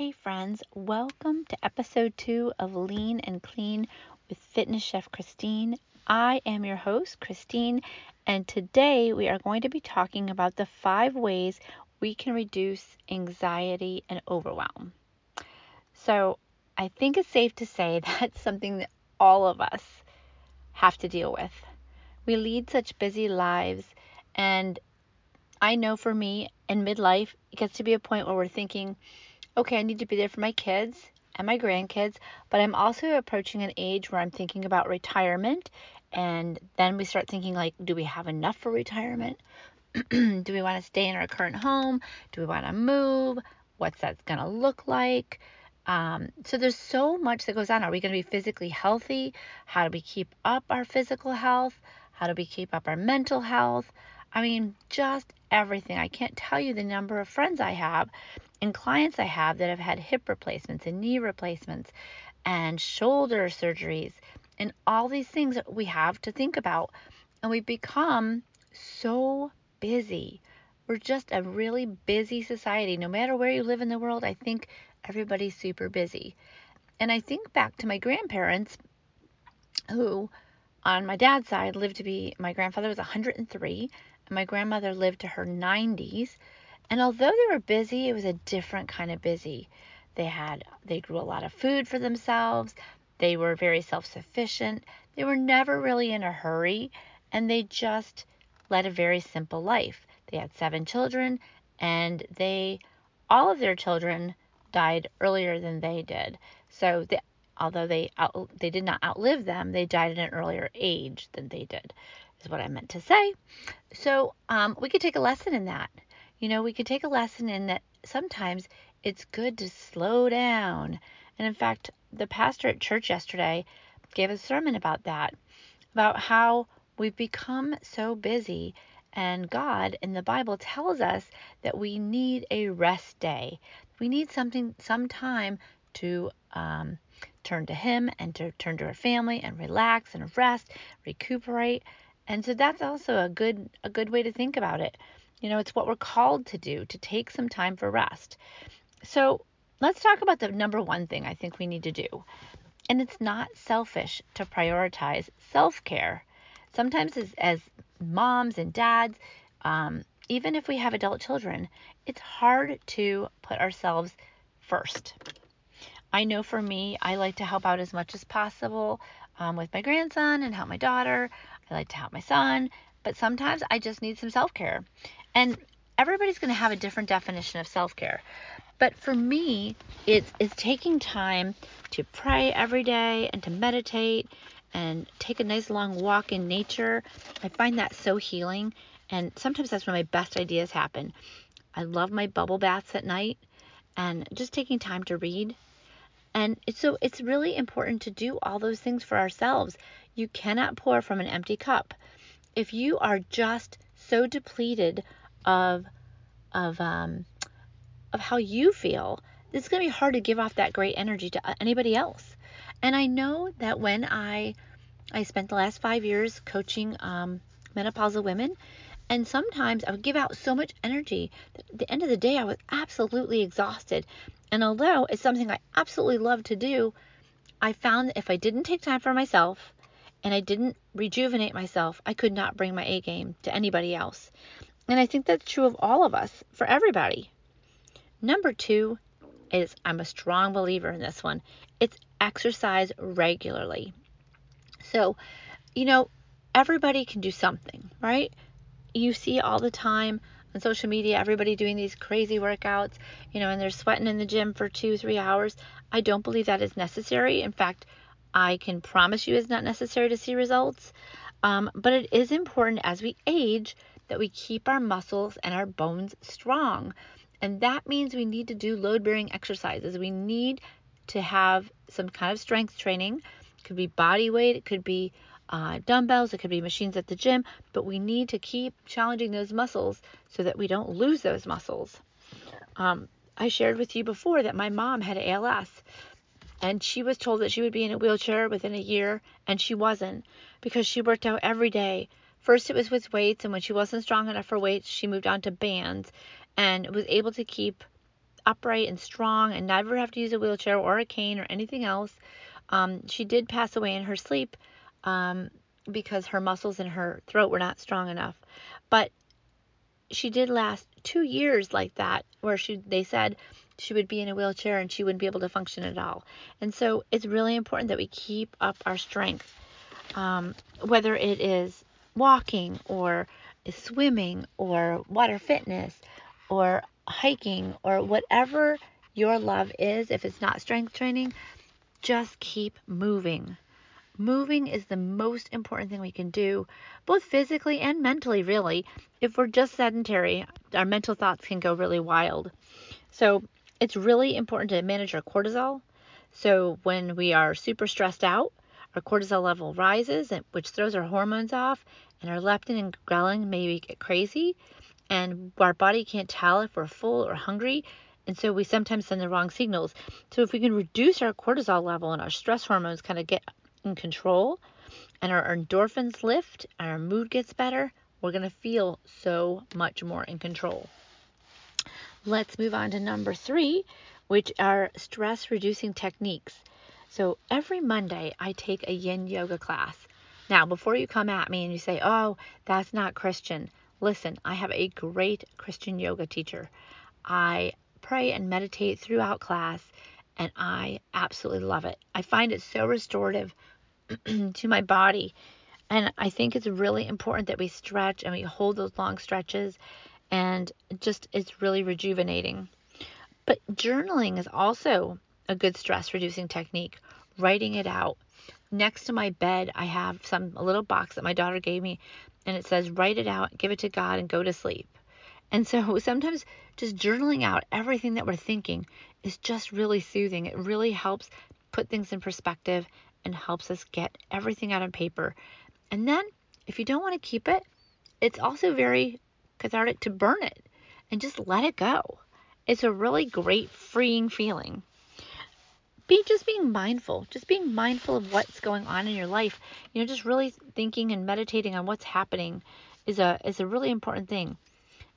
Hey, friends, welcome to episode two of Lean and Clean with Fitness Chef Christine. I am your host, Christine, and today we are going to be talking about the five ways we can reduce anxiety and overwhelm. So, I think it's safe to say that's something that all of us have to deal with. We lead such busy lives, and I know for me in midlife, it gets to be a point where we're thinking, okay, I need to be there for my kids and my grandkids, but I'm also approaching an age where I'm thinking about retirement. And then we start thinking, like, do we have enough for retirement? do we want to stay in our current home? Do we want to move? What's that going to look like? Um, so there's so much that goes on. Are we going to be physically healthy? How do we keep up our physical health? How do we keep up our mental health? I mean, just everything. I can't tell you the number of friends I have and clients I have that have had hip replacements and knee replacements and shoulder surgeries and all these things we have to think about. And we've become so busy. We're just a really busy society. No matter where you live in the world, I think everybody's super busy. And I think back to my grandparents who on my dad's side lived to be my grandfather was 103 and my grandmother lived to her 90s and although they were busy, it was a different kind of busy. They had they grew a lot of food for themselves. They were very self-sufficient. They were never really in a hurry, and they just led a very simple life. They had seven children, and they all of their children died earlier than they did. So they, although they out, they did not outlive them, they died at an earlier age than they did. Is what I meant to say. So um, we could take a lesson in that. You know, we could take a lesson in that sometimes it's good to slow down. And in fact, the pastor at church yesterday gave a sermon about that, about how we've become so busy. And God in the Bible tells us that we need a rest day. We need something, some time to um, turn to Him and to turn to our family and relax and rest, recuperate. And so that's also a good a good way to think about it. You know, it's what we're called to do, to take some time for rest. So let's talk about the number one thing I think we need to do. And it's not selfish to prioritize self care. Sometimes, as, as, moms and dads, um, even if we have adult children, it's hard to put ourselves first. I know for me, I like to help out as much as possible um, with my grandson and help my daughter. I like to help my son, but sometimes I just need some self care. And everybody's going to have a different definition of self care. But for me, it's, it's taking time to pray every day and to meditate and take a nice long walk in nature. I find that so healing. And sometimes that's when my best ideas happen. I love my bubble baths at night and just taking time to read. And so it's really important to do all those things for ourselves. You cannot pour from an empty cup. If you are just so depleted of of um, of how you feel, it's going to be hard to give off that great energy to anybody else. And I know that when I I spent the last five years coaching um, menopausal women, and sometimes I would give out so much energy that at the end of the day I was absolutely exhausted. And although it's something I absolutely love to do, I found that if I didn't take time for myself and I didn't rejuvenate myself, I could not bring my A game to anybody else. And I think that's true of all of us, for everybody. Number two is I'm a strong believer in this one. It's exercise regularly. So, you know, everybody can do something, right? You see all the time on social media everybody doing these crazy workouts, you know, and they're sweating in the gym for two, three hours. I don't believe that is necessary. In fact, I can promise you it's not necessary to see results. Um, but it is important as we age that we keep our muscles and our bones strong. And that means we need to do load bearing exercises. We need to have some kind of strength training. It could be body weight, it could be uh, dumbbells, it could be machines at the gym, but we need to keep challenging those muscles so that we don't lose those muscles. Um, I shared with you before that my mom had ALS and she was told that she would be in a wheelchair within a year, and she wasn't because she worked out every day. First, it was with weights, and when she wasn't strong enough for weights, she moved on to bands and was able to keep upright and strong and never have to use a wheelchair or a cane or anything else. Um, she did pass away in her sleep um, because her muscles in her throat were not strong enough. But she did last two years like that, where she they said she would be in a wheelchair and she wouldn't be able to function at all. And so it's really important that we keep up our strength, um, whether it is walking or swimming or water fitness or hiking or whatever your love is. If it's not strength training, just keep moving. Moving is the most important thing we can do, both physically and mentally, really. If we're just sedentary, our mental thoughts can go really wild. So, it's really important to manage our cortisol. So, when we are super stressed out, our cortisol level rises, which throws our hormones off, and our leptin and ghrelin maybe get crazy, and our body can't tell if we're full or hungry. And so we sometimes send the wrong signals. So if we can reduce our cortisol level and our stress hormones kind of get in control and our endorphins lift and our mood gets better, we're going to feel so much more in control. Let's move on to number three, which are stress reducing techniques. So every Monday, I take a yin yoga class. Now, before you come at me and you say, oh, that's not Christian, listen, I have a great Christian yoga teacher. I pray and meditate throughout class, and I absolutely love it. I find it so restorative to my body. And I think it's really important that we stretch and we hold those long stretches and just it's really rejuvenating. But journaling is also a good stress reducing technique. Writing it out. Next to my bed, I have some a little box that my daughter gave me and it says write it out, give it to God and go to sleep. And so sometimes just journaling out everything that we're thinking is just really soothing. It really helps put things in perspective and helps us get everything out on paper. And then, if you don't want to keep it, it's also very cathartic to burn it and just let it go. It's a really great freeing feeling. Be just being mindful, just being mindful of what's going on in your life. You know, just really thinking and meditating on what's happening is a is a really important thing.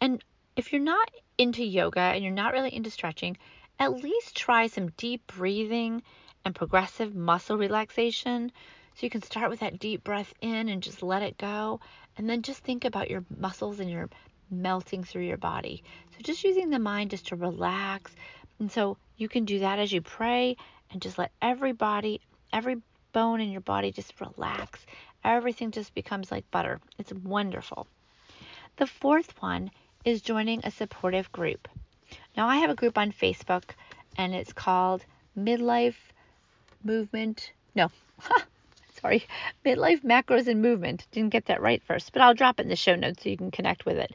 And if you're not into yoga and you're not really into stretching, at least try some deep breathing and progressive muscle relaxation. So you can start with that deep breath in and just let it go. And then just think about your muscles and your melting through your body. So just using the mind just to relax. And so you can do that as you pray and just let every body, every bone in your body just relax. Everything just becomes like butter. It's wonderful. The fourth one is joining a supportive group. Now, I have a group on Facebook and it's called Midlife movement. No, sorry, midlife macros and movement. Didn't get that right first, but I'll drop it in the show notes so you can connect with it.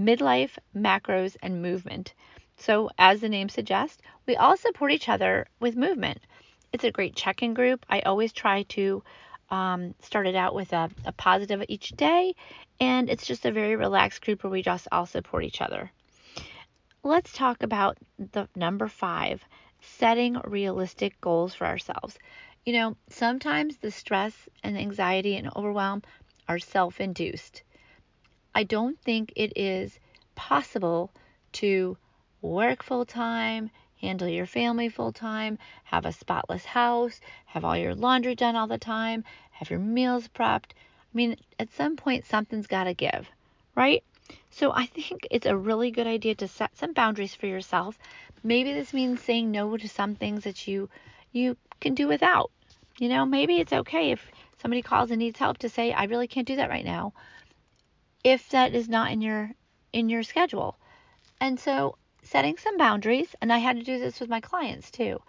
Midlife macros and movement. So, as the name suggests, we all support each other with movement. It's a great check in group. I always try to um, start it out with a, a positive each day, and it's just a very relaxed group where we just all support each other. Let's talk about the number five setting realistic goals for ourselves. You know, sometimes the stress and anxiety and overwhelm are self induced. I don't think it is possible to work full time, handle your family full time, have a spotless house, have all your laundry done all the time, have your meals prepped. I mean, at some point, something's got to give, right? So I think it's a really good idea to set some boundaries for yourself. Maybe this means saying no to some things that you you can do without. You know, maybe it's okay if somebody calls and needs help to say I really can't do that right now. If that is not in your in your schedule. And so setting some boundaries, and I had to do this with my clients too.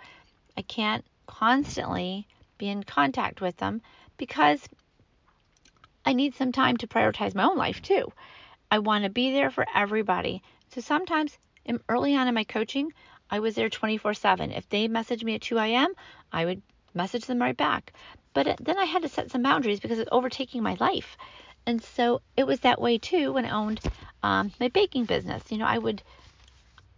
I can't constantly be in contact with them because I need some time to prioritize my own life too. I want to be there for everybody. So sometimes early on in my coaching, I was there 24 7. If they messaged me at 2 a.m., I would message them right back. But then I had to set some boundaries because it's overtaking my life. And so it was that way too when I owned um, my baking business. You know, I would,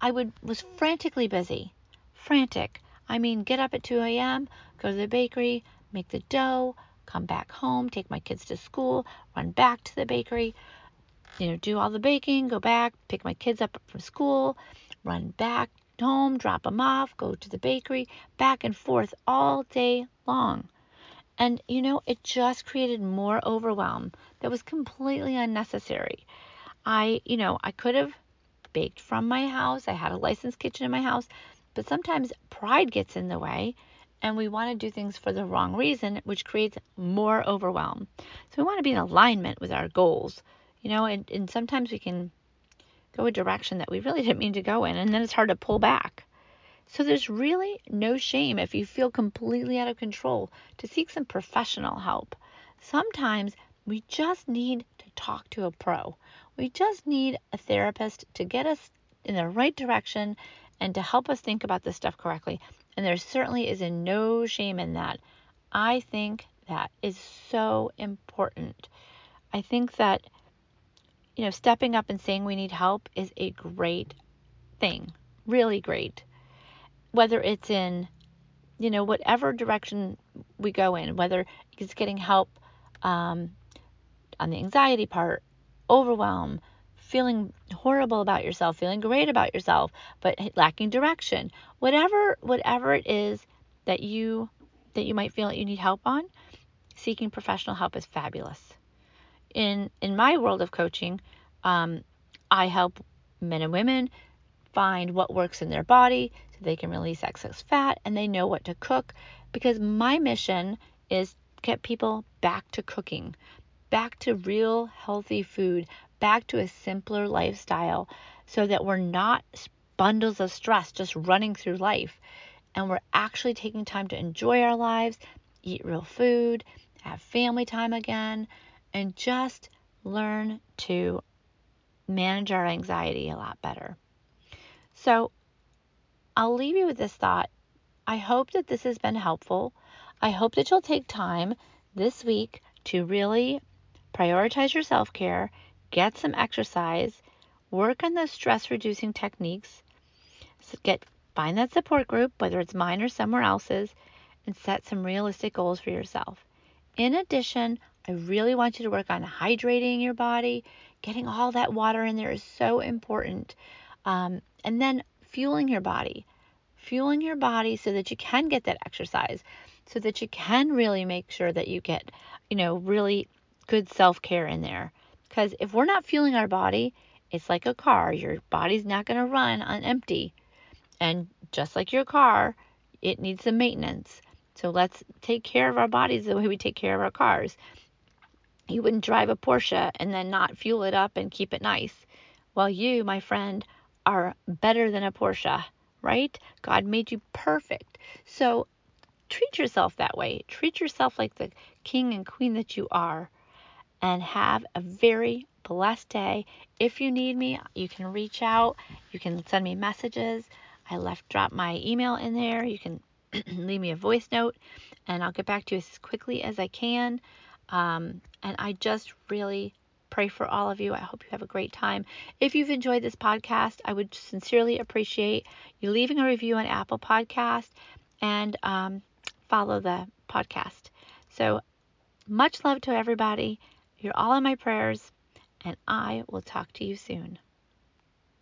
I would was frantically busy, frantic. I mean, get up at 2 a.m., go to the bakery, make the dough, come back home, take my kids to school, run back to the bakery, you know, do all the baking, go back, pick my kids up from school, run back, home, drop them off, go to the bakery, back and forth all day long. And, you know, it just created more overwhelm that was completely unnecessary. I, you know, I could have baked from my house. I had a licensed kitchen in my house, but sometimes pride gets in the way and we want to do things for the wrong reason, which creates more overwhelm. So we want to be in alignment with our goals, you know, and, and sometimes we can go a direction that we really didn't mean to go in, and then it's hard to pull back. So there's really no shame if you feel completely out of control to seek some professional help. Sometimes we just need to talk to a pro. We just need a therapist to get us in the right direction and to help us think about this stuff correctly. And there certainly is no shame in that. I think that is so important. I think that, you know, stepping up and saying we need help is a great thing, really great. Whether it's in, you know, whatever direction we go in, whether it's getting help um, on the anxiety part, overwhelm, feeling horrible about yourself, feeling great about yourself, but lacking direction. Whatever whatever it is that you that you might feel that you need help on, seeking professional help is fabulous. In in my world of coaching, um, I help men and women find what works in their body so they can release excess fat and they know what to cook because my mission is get people back to cooking, back to real healthy food, back to a simpler lifestyle so that we're not bundles of stress just running through life and we're actually taking time to enjoy our lives, eat real food, have family time again, and just learn to manage our anxiety a lot better. So, I'll leave you with this thought. I hope that this has been helpful. I hope that you'll take time this week to really prioritize your self care get some exercise, work on those stress reducing techniques, get find that support group, whether it's mine or somewhere else's, and set some realistic goals for yourself. In addition, I really want you to work on hydrating your body. Getting all that water in there is so important. Um, and then fueling your body. Fueling your body so that you can get that exercise, so that you can really make sure that you get, you know, really good self care in there. Because if we're not fueling our body, it's like a car. Your body's not going to run on empty. And just like your car, it needs some maintenance. So let's take care of our bodies the way we take care of our cars. You wouldn't drive a Porsche and then not fuel it up and keep it nice. Well, you, my friend, are better than a Porsche, right? God made you perfect. So treat yourself that way. Treat yourself like the king and queen that you are and have a very blessed day. If you need me, you can reach out. You can send me messages. I left drop my email in there. You can leave me a voice note and I'll get back to you as quickly as I can. Um, and I just really pray for all of you. I hope you have a great time. If you've enjoyed this podcast, I would sincerely appreciate you leaving a review on Apple Podcast and um, follow the podcast. So much love to everybody you're all in my prayers, and I will talk to you soon.